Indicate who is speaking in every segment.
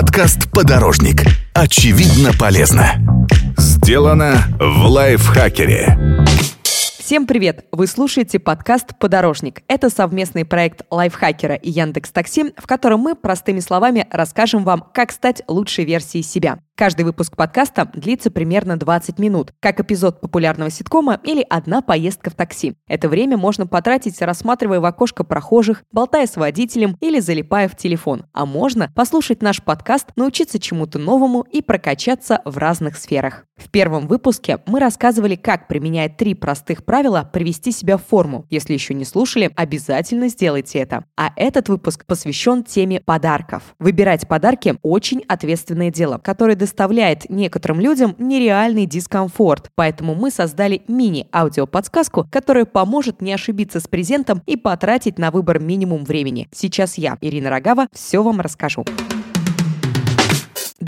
Speaker 1: Подкаст «Подорожник». Очевидно полезно. Сделано в лайфхакере.
Speaker 2: Всем привет! Вы слушаете подкаст «Подорожник». Это совместный проект лайфхакера и Яндекс Такси, в котором мы простыми словами расскажем вам, как стать лучшей версией себя. Каждый выпуск подкаста длится примерно 20 минут, как эпизод популярного ситкома или одна поездка в такси. Это время можно потратить, рассматривая в окошко прохожих, болтая с водителем или залипая в телефон. А можно послушать наш подкаст, научиться чему-то новому и прокачаться в разных сферах. В первом выпуске мы рассказывали, как, применяя три простых правила, привести себя в форму. Если еще не слушали, обязательно сделайте это. А этот выпуск посвящен теме подарков. Выбирать подарки – очень ответственное дело, которое доставляет некоторым людям нереальный дискомфорт. Поэтому мы создали мини-аудиоподсказку, которая поможет не ошибиться с презентом и потратить на выбор минимум времени. Сейчас я, Ирина Рогава, все вам расскажу.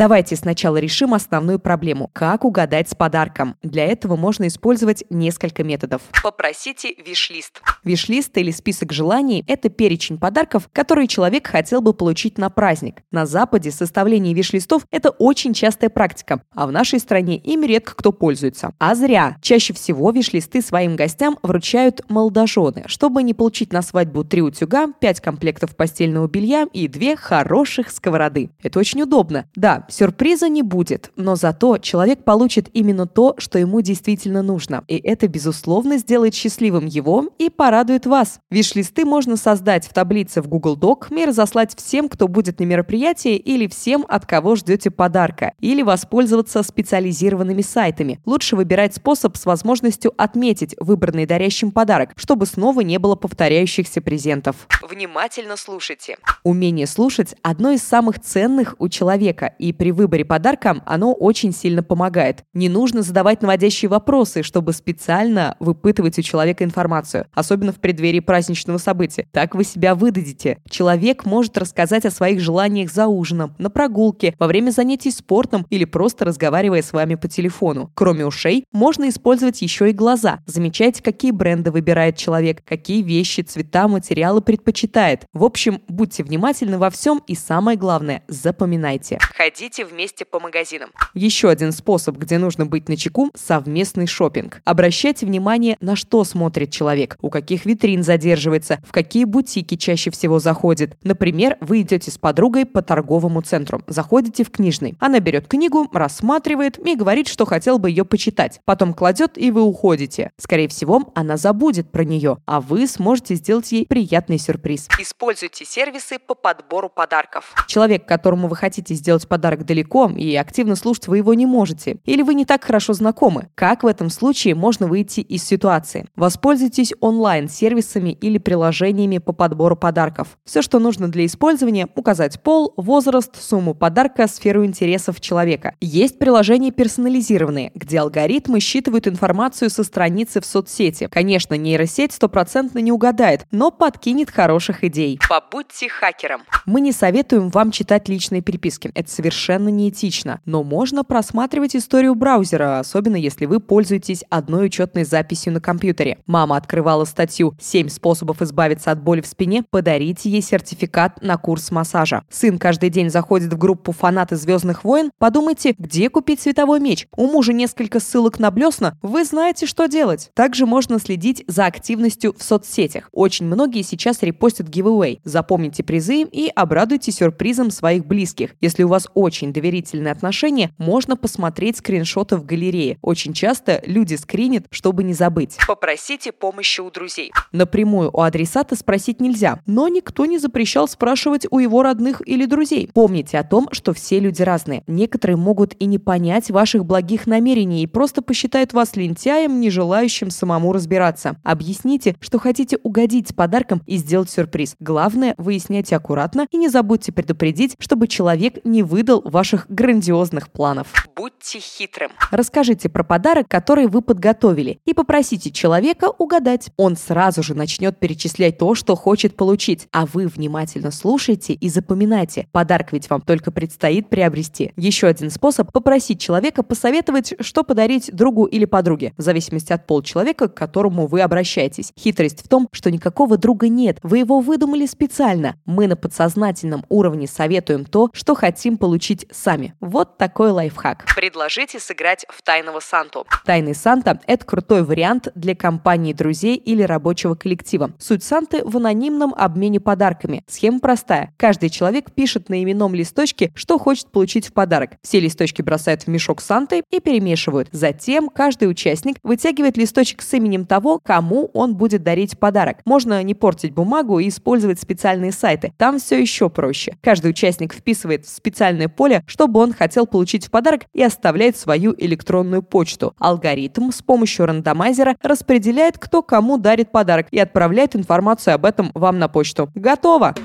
Speaker 2: Давайте сначала решим основную проблему – как угадать с подарком. Для этого можно использовать несколько методов. Попросите виш-лист. Виш-лист или список желаний – это перечень подарков, которые человек хотел бы получить на праздник. На Западе составление виш-листов – это очень частая практика, а в нашей стране ими редко кто пользуется. А зря. Чаще всего виш-листы своим гостям вручают молодожены, чтобы не получить на свадьбу три утюга, пять комплектов постельного белья и две хороших сковороды. Это очень удобно. Да, сюрприза не будет, но зато человек получит именно то, что ему действительно нужно. И это, безусловно, сделает счастливым его и порадует вас. Виш-листы можно создать в таблице в Google Doc и разослать всем, кто будет на мероприятии или всем, от кого ждете подарка, или воспользоваться специализированными сайтами. Лучше выбирать способ с возможностью отметить выбранный дарящим подарок, чтобы снова не было повторяющихся презентов. Внимательно слушайте. Умение слушать – одно из самых ценных у человека, и при выборе подарка оно очень сильно помогает. Не нужно задавать наводящие вопросы, чтобы специально выпытывать у человека информацию, особенно в преддверии праздничного события. Так вы себя выдадите. Человек может рассказать о своих желаниях за ужином, на прогулке, во время занятий спортом или просто разговаривая с вами по телефону. Кроме ушей, можно использовать еще и глаза. Замечайте, какие бренды выбирает человек, какие вещи, цвета, материалы предпочитает. В общем, будьте внимательны во всем и самое главное, запоминайте. Ходите ходите вместе по магазинам. Еще один способ, где нужно быть на чеку – совместный шопинг. Обращайте внимание, на что смотрит человек, у каких витрин задерживается, в какие бутики чаще всего заходит. Например, вы идете с подругой по торговому центру, заходите в книжный. Она берет книгу, рассматривает и говорит, что хотел бы ее почитать. Потом кладет, и вы уходите. Скорее всего, она забудет про нее, а вы сможете сделать ей приятный сюрприз. Используйте сервисы по подбору подарков. Человек, которому вы хотите сделать подарок, подарок далеко, и активно слушать вы его не можете. Или вы не так хорошо знакомы. Как в этом случае можно выйти из ситуации? Воспользуйтесь онлайн-сервисами или приложениями по подбору подарков. Все, что нужно для использования – указать пол, возраст, сумму подарка, сферу интересов человека. Есть приложения персонализированные, где алгоритмы считывают информацию со страницы в соцсети. Конечно, нейросеть стопроцентно не угадает, но подкинет хороших идей. Побудьте хакером. Мы не советуем вам читать личные переписки. Это совершенно совершенно неэтично. Но можно просматривать историю браузера, особенно если вы пользуетесь одной учетной записью на компьютере. Мама открывала статью «7 способов избавиться от боли в спине», подарите ей сертификат на курс массажа. Сын каждый день заходит в группу фанаты «Звездных войн», подумайте, где купить световой меч. У мужа несколько ссылок на блесна, вы знаете, что делать. Также можно следить за активностью в соцсетях. Очень многие сейчас репостят giveaway. Запомните призы и обрадуйте сюрпризом своих близких. Если у вас очень очень доверительные отношения, можно посмотреть скриншоты в галерее. Очень часто люди скринят, чтобы не забыть. Попросите помощи у друзей. Напрямую у адресата спросить нельзя, но никто не запрещал спрашивать у его родных или друзей. Помните о том, что все люди разные. Некоторые могут и не понять ваших благих намерений и просто посчитают вас лентяем, не желающим самому разбираться. Объясните, что хотите угодить с подарком и сделать сюрприз. Главное, выясняйте аккуратно и не забудьте предупредить, чтобы человек не выдал ваших грандиозных планов. Будьте хитрым. Расскажите про подарок, который вы подготовили, и попросите человека угадать. Он сразу же начнет перечислять то, что хочет получить, а вы внимательно слушайте и запоминайте. Подарок ведь вам только предстоит приобрести. Еще один способ – попросить человека посоветовать, что подарить другу или подруге, в зависимости от пола человека, к которому вы обращаетесь. Хитрость в том, что никакого друга нет, вы его выдумали специально. Мы на подсознательном уровне советуем то, что хотим получить сами. Вот такой лайфхак. Предложите сыграть в Тайного Санту. Тайный Санта – это крутой вариант для компании друзей или рабочего коллектива. Суть Санты в анонимном обмене подарками. Схема простая. Каждый человек пишет на именном листочке, что хочет получить в подарок. Все листочки бросают в мешок Санты и перемешивают. Затем каждый участник вытягивает листочек с именем того, кому он будет дарить подарок. Можно не портить бумагу и использовать специальные сайты. Там все еще проще. Каждый участник вписывает в специальное поле, что бы он хотел получить в подарок и оставляет свою электронную почту. Алгоритм с помощью рандомайзера распределяет, кто кому дарит подарок и отправляет информацию об этом вам на почту. Готово!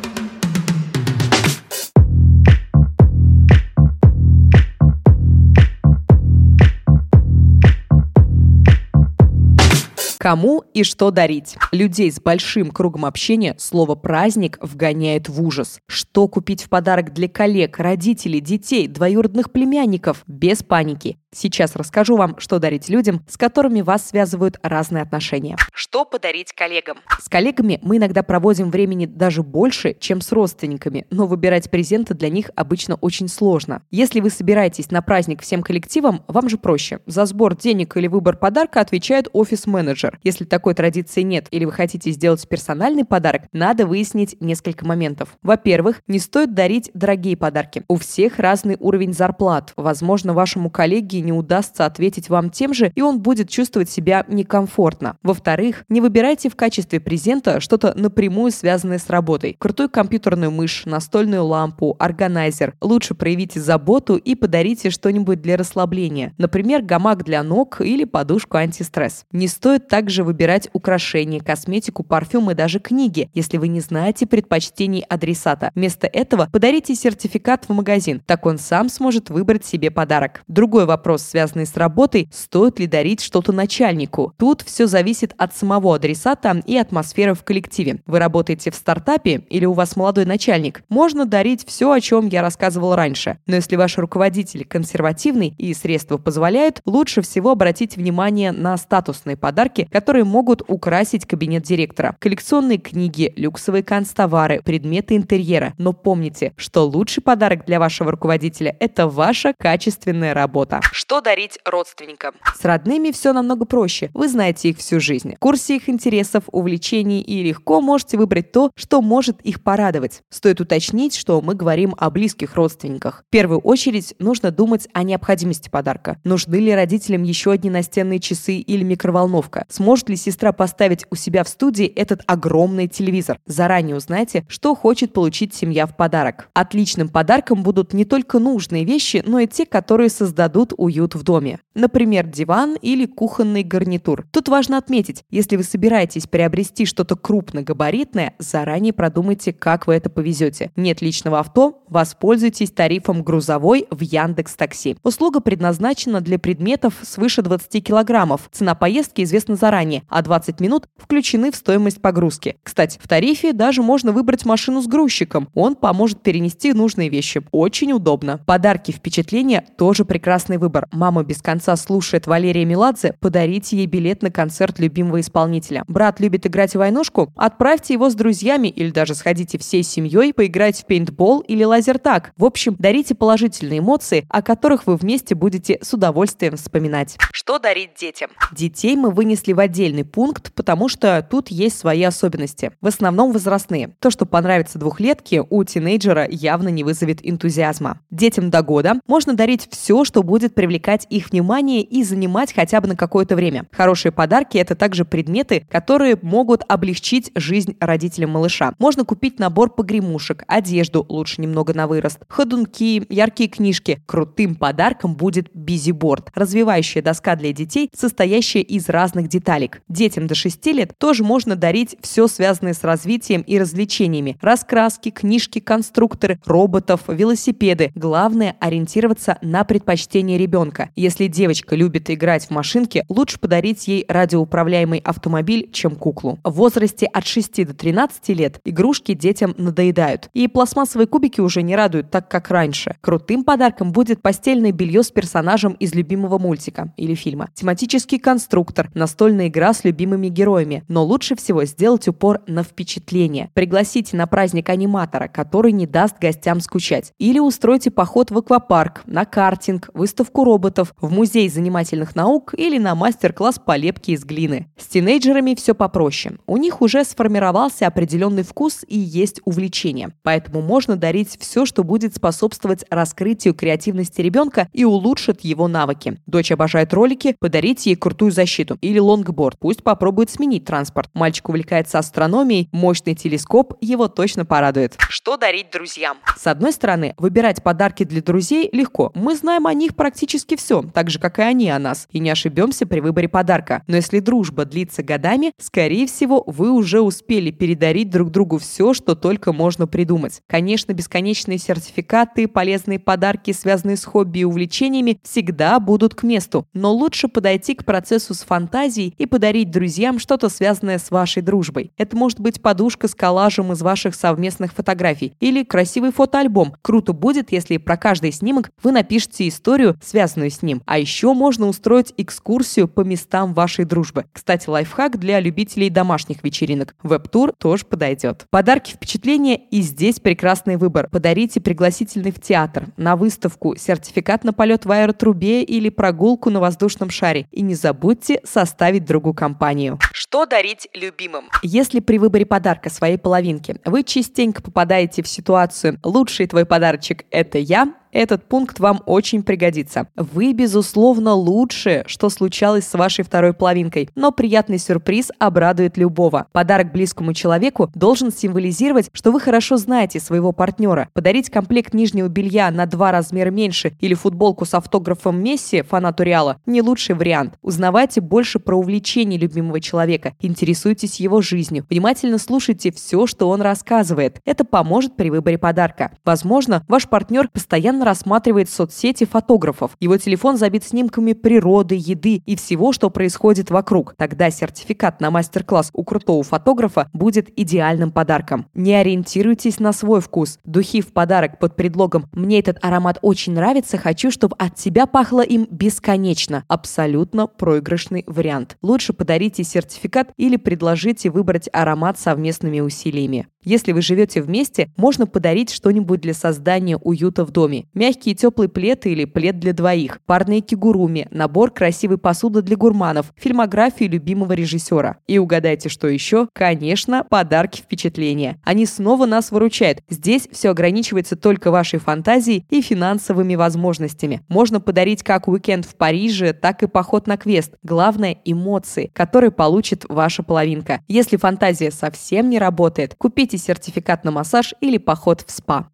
Speaker 2: Кому и что дарить? Людей с большим кругом общения слово «праздник» вгоняет в ужас. Что купить в подарок для коллег, родителей, детей, двоюродных племянников? Без паники. Сейчас расскажу вам, что дарить людям, с которыми вас связывают разные отношения. Что подарить коллегам? С коллегами мы иногда проводим времени даже больше, чем с родственниками, но выбирать презенты для них обычно очень сложно. Если вы собираетесь на праздник всем коллективом, вам же проще. За сбор денег или выбор подарка отвечает офис-менеджер. Если такой традиции нет или вы хотите сделать персональный подарок, надо выяснить несколько моментов. Во-первых, не стоит дарить дорогие подарки. У всех разный уровень зарплат. Возможно, вашему коллеге не удастся ответить вам тем же, и он будет чувствовать себя некомфортно. Во-вторых, не выбирайте в качестве презента что-то напрямую связанное с работой. Крутую компьютерную мышь, настольную лампу, органайзер. Лучше проявите заботу и подарите что-нибудь для расслабления. Например, гамак для ног или подушку антистресс. Не стоит также выбирать украшения, косметику, парфюм и даже книги, если вы не знаете предпочтений адресата. Вместо этого подарите сертификат в магазин. Так он сам сможет выбрать себе подарок. Другой вопрос вопрос, связанный с работой, стоит ли дарить что-то начальнику. Тут все зависит от самого адресата и атмосферы в коллективе. Вы работаете в стартапе или у вас молодой начальник? Можно дарить все, о чем я рассказывал раньше. Но если ваш руководитель консервативный и средства позволяют, лучше всего обратить внимание на статусные подарки, которые могут украсить кабинет директора. Коллекционные книги, люксовые канцтовары, предметы интерьера. Но помните, что лучший подарок для вашего руководителя – это ваша качественная работа. Что дарить родственникам? С родными все намного проще. Вы знаете их всю жизнь. В курсе их интересов, увлечений и легко можете выбрать то, что может их порадовать. Стоит уточнить, что мы говорим о близких родственниках. В первую очередь нужно думать о необходимости подарка. Нужны ли родителям еще одни настенные часы или микроволновка? Сможет ли сестра поставить у себя в студии этот огромный телевизор? Заранее узнайте, что хочет получить семья в подарок. Отличным подарком будут не только нужные вещи, но и те, которые создадут у уют в доме. Например, диван или кухонный гарнитур. Тут важно отметить, если вы собираетесь приобрести что-то крупногабаритное, заранее продумайте, как вы это повезете. Нет личного авто? Воспользуйтесь тарифом грузовой в Яндекс Такси. Услуга предназначена для предметов свыше 20 килограммов. Цена поездки известна заранее, а 20 минут включены в стоимость погрузки. Кстати, в тарифе даже можно выбрать машину с грузчиком. Он поможет перенести нужные вещи. Очень удобно. Подарки, впечатления тоже прекрасный выбор выбор. Мама без конца слушает Валерия Меладзе, подарите ей билет на концерт любимого исполнителя. Брат любит играть в войнушку? Отправьте его с друзьями или даже сходите всей семьей поиграть в пейнтбол или лазертаг. В общем, дарите положительные эмоции, о которых вы вместе будете с удовольствием вспоминать. Что дарить детям? Детей мы вынесли в отдельный пункт, потому что тут есть свои особенности. В основном возрастные. То, что понравится двухлетке, у тинейджера явно не вызовет энтузиазма. Детям до года можно дарить все, что будет при привлекать их внимание и занимать хотя бы на какое-то время. Хорошие подарки – это также предметы, которые могут облегчить жизнь родителям малыша. Можно купить набор погремушек, одежду, лучше немного на вырост, ходунки, яркие книжки. Крутым подарком будет бизиборд – развивающая доска для детей, состоящая из разных деталек. Детям до 6 лет тоже можно дарить все связанное с развитием и развлечениями. Раскраски, книжки, конструкторы, роботов, велосипеды. Главное – ориентироваться на предпочтение ребенка. Если девочка любит играть в машинки, лучше подарить ей радиоуправляемый автомобиль, чем куклу. В возрасте от 6 до 13 лет игрушки детям надоедают. И пластмассовые кубики уже не радуют так, как раньше. Крутым подарком будет постельное белье с персонажем из любимого мультика или фильма. Тематический конструктор, настольная игра с любимыми героями. Но лучше всего сделать упор на впечатление. Пригласите на праздник аниматора, который не даст гостям скучать. Или устройте поход в аквапарк, на картинг, выставку роботов, в музей занимательных наук или на мастер-класс по лепке из глины. С тинейджерами все попроще. У них уже сформировался определенный вкус и есть увлечение. Поэтому можно дарить все, что будет способствовать раскрытию креативности ребенка и улучшит его навыки. Дочь обожает ролики, подарите ей крутую защиту или лонгборд. Пусть попробует сменить транспорт. Мальчик увлекается астрономией, мощный телескоп его точно порадует. Что дарить друзьям? С одной стороны, выбирать подарки для друзей легко. Мы знаем о них практически все, так же, как и они о нас, и не ошибемся при выборе подарка. Но если дружба длится годами, скорее всего, вы уже успели передарить друг другу все, что только можно придумать. Конечно, бесконечные сертификаты, полезные подарки, связанные с хобби и увлечениями, всегда будут к месту. Но лучше подойти к процессу с фантазией и подарить друзьям что-то связанное с вашей дружбой. Это может быть подушка с коллажем из ваших совместных фотографий или красивый фотоальбом. Круто будет, если про каждый снимок вы напишите историю, связанную с ним. А еще можно устроить экскурсию по местам вашей дружбы. Кстати, лайфхак для любителей домашних вечеринок. Веб-тур тоже подойдет. Подарки, впечатления и здесь прекрасный выбор. Подарите пригласительный в театр, на выставку, сертификат на полет в аэротрубе или прогулку на воздушном шаре. И не забудьте составить другу компанию. Что дарить любимым? Если при выборе подарка своей половинки вы частенько попадаете в ситуацию «лучший твой подарочек – это я», этот пункт вам очень пригодится. Вы, безусловно, лучше, что случалось с вашей второй половинкой, но приятный сюрприз обрадует любого. Подарок близкому человеку должен символизировать, что вы хорошо знаете своего партнера. Подарить комплект нижнего белья на два размера меньше или футболку с автографом Месси, фанату Реала, не лучший вариант. Узнавайте больше про увлечения любимого человека, интересуйтесь его жизнью, внимательно слушайте все, что он рассказывает. Это поможет при выборе подарка. Возможно, ваш партнер постоянно рассматривает соцсети фотографов. Его телефон забит снимками природы, еды и всего, что происходит вокруг. Тогда сертификат на мастер-класс у крутого фотографа будет идеальным подарком. Не ориентируйтесь на свой вкус. Духи в подарок под предлогом «мне этот аромат очень нравится, хочу, чтобы от тебя пахло им бесконечно». Абсолютно проигрышный вариант. Лучше подарите сертификат или предложите выбрать аромат совместными усилиями. Если вы живете вместе, можно подарить что-нибудь для создания уюта в доме. Мягкий и теплый или плед для двоих, парные кигуруми, набор красивой посуды для гурманов, фильмографию любимого режиссера. И угадайте, что еще? Конечно, подарки впечатления. Они снова нас выручают. Здесь все ограничивается только вашей фантазией и финансовыми возможностями. Можно подарить как уикенд в Париже, так и поход на квест. Главное – эмоции, которые получит ваша половинка. Если фантазия совсем не работает, купите сертификат на массаж или поход в спа.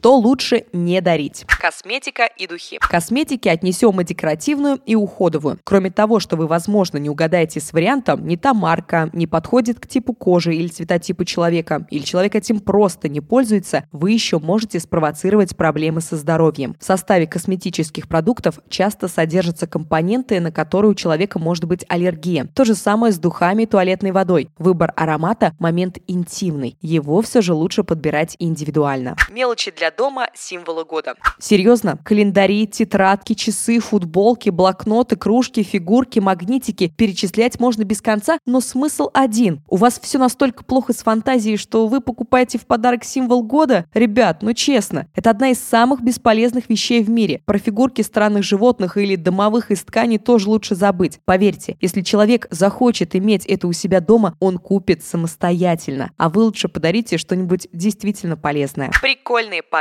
Speaker 2: Что лучше не дарить? Косметика и духи. К косметике отнесем и декоративную, и уходовую. Кроме того, что вы, возможно, не угадаете с вариантом, не та марка, не подходит к типу кожи или цветотипу человека, или человек этим просто не пользуется, вы еще можете спровоцировать проблемы со здоровьем. В составе косметических продуктов часто содержатся компоненты, на которые у человека может быть аллергия. То же самое с духами и туалетной водой. Выбор аромата – момент интимный. Его все же лучше подбирать индивидуально. Мелочи для дома символы года. Серьезно, календари, тетрадки, часы, футболки, блокноты, кружки, фигурки, магнитики перечислять можно без конца, но смысл один. У вас все настолько плохо с фантазией, что вы покупаете в подарок символ года? Ребят, ну честно, это одна из самых бесполезных вещей в мире. Про фигурки странных животных или домовых из ткани тоже лучше забыть. Поверьте, если человек захочет иметь это у себя дома, он купит самостоятельно. А вы лучше подарите что-нибудь действительно полезное. Прикольные подарки.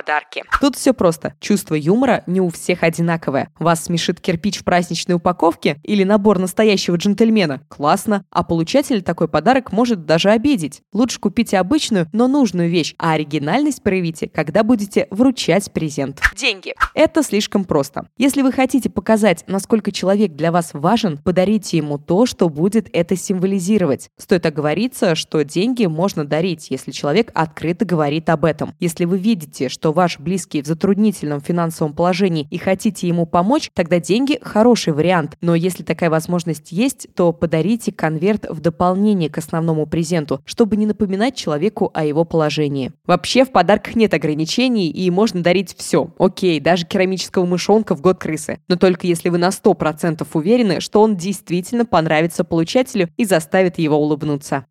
Speaker 2: Тут все просто. Чувство юмора не у всех одинаковое. Вас смешит кирпич в праздничной упаковке или набор настоящего джентльмена? Классно. А получатель такой подарок может даже обидеть. Лучше купите обычную, но нужную вещь, а оригинальность проявите, когда будете вручать презент. Деньги. Это слишком просто. Если вы хотите показать, насколько человек для вас важен, подарите ему то, что будет это символизировать. Стоит оговориться, что деньги можно дарить, если человек открыто говорит об этом. Если вы видите, что ваш близкий в затруднительном финансовом положении и хотите ему помочь, тогда деньги – хороший вариант. Но если такая возможность есть, то подарите конверт в дополнение к основному презенту, чтобы не напоминать человеку о его положении. Вообще в подарках нет ограничений и можно дарить все. Окей, даже керамического мышонка в год крысы. Но только если вы на 100% уверены, что он действительно понравится получателю и заставит его улыбнуться.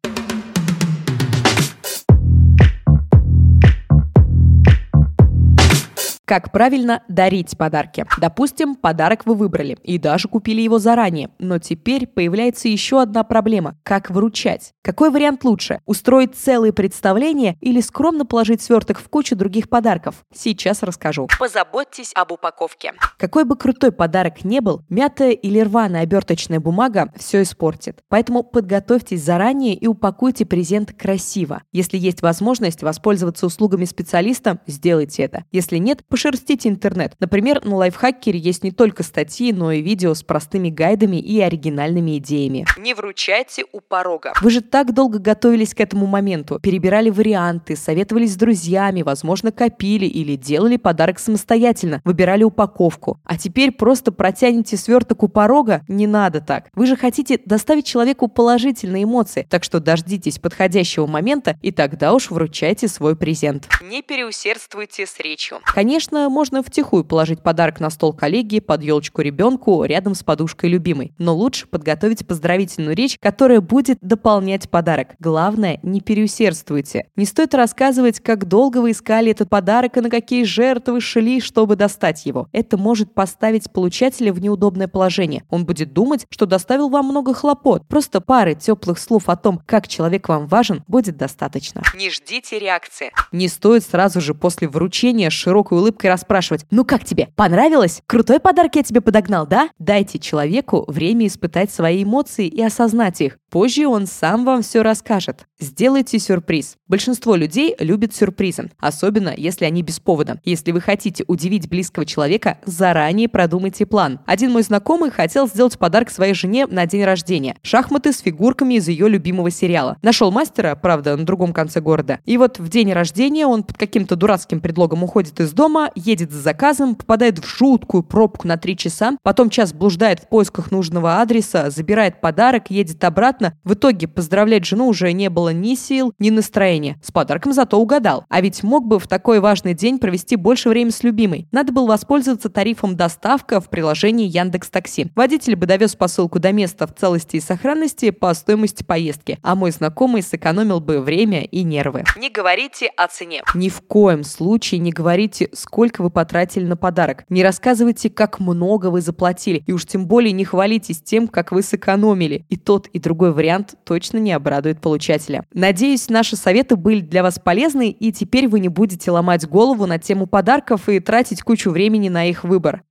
Speaker 2: Как правильно дарить подарки? Допустим, подарок вы выбрали и даже купили его заранее, но теперь появляется еще одна проблема – как вручать? Какой вариант лучше? Устроить целые представления или скромно положить сверток в кучу других подарков? Сейчас расскажу. Позаботьтесь об упаковке. Какой бы крутой подарок не был, мятая или рваная оберточная бумага все испортит. Поэтому подготовьтесь заранее и упакуйте презент красиво. Если есть возможность воспользоваться услугами специалиста, сделайте это. Если нет, Пошерстите интернет. Например, на лайфхакере есть не только статьи, но и видео с простыми гайдами и оригинальными идеями. Не вручайте у порога. Вы же так долго готовились к этому моменту, перебирали варианты, советовались с друзьями, возможно, копили или делали подарок самостоятельно, выбирали упаковку. А теперь просто протянете сверток у порога? Не надо так. Вы же хотите доставить человеку положительные эмоции, так что дождитесь подходящего момента и тогда уж вручайте свой презент. Не переусердствуйте с речью. Конечно, Конечно, можно втихую положить подарок на стол коллеги, под елочку ребенку, рядом с подушкой любимой. Но лучше подготовить поздравительную речь, которая будет дополнять подарок. Главное, не переусердствуйте. Не стоит рассказывать, как долго вы искали этот подарок и на какие жертвы шли, чтобы достать его. Это может поставить получателя в неудобное положение. Он будет думать, что доставил вам много хлопот. Просто пары теплых слов о том, как человек вам важен, будет достаточно. Не ждите реакции. Не стоит сразу же после вручения широкой улыбкой улыбкой расспрашивать «Ну как тебе? Понравилось? Крутой подарок я тебе подогнал, да?» Дайте человеку время испытать свои эмоции и осознать их. Позже он сам вам все расскажет. Сделайте сюрприз. Большинство людей любят сюрпризы, особенно если они без повода. Если вы хотите удивить близкого человека, заранее продумайте план. Один мой знакомый хотел сделать подарок своей жене на день рождения. Шахматы с фигурками из ее любимого сериала. Нашел мастера, правда, на другом конце города. И вот в день рождения он под каким-то дурацким предлогом уходит из дома, едет за заказом, попадает в жуткую пробку на три часа, потом час блуждает в поисках нужного адреса, забирает подарок, едет обратно, обратно. В итоге поздравлять жену уже не было ни сил, ни настроения. С подарком зато угадал. А ведь мог бы в такой важный день провести больше времени с любимой. Надо было воспользоваться тарифом доставка в приложении Яндекс Такси. Водитель бы довез посылку до места в целости и сохранности по стоимости поездки, а мой знакомый сэкономил бы время и нервы. Не говорите о цене. Ни в коем случае не говорите, сколько вы потратили на подарок. Не рассказывайте, как много вы заплатили. И уж тем более не хвалитесь тем, как вы сэкономили. И тот, и другой такой вариант точно не обрадует получателя. Надеюсь, наши советы были для вас полезны, и теперь вы не будете ломать голову на тему подарков и тратить кучу времени на их выбор.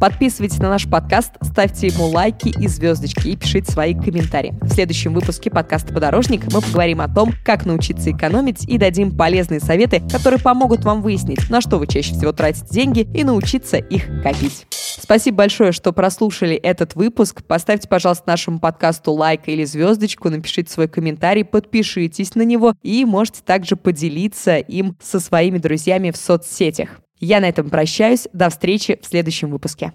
Speaker 2: Подписывайтесь на наш подкаст, ставьте ему лайки и звездочки и пишите свои комментарии. В следующем выпуске подкаста «Подорожник» мы поговорим о том, как научиться экономить и дадим полезные советы, которые помогут вам выяснить, на что вы чаще всего тратите деньги и научиться их копить. Спасибо большое, что прослушали этот выпуск. Поставьте, пожалуйста, нашему подкасту лайк или звездочку, напишите свой комментарий, подпишитесь на него и можете также поделиться им со своими друзьями в соцсетях. Я на этом прощаюсь. До встречи в следующем выпуске.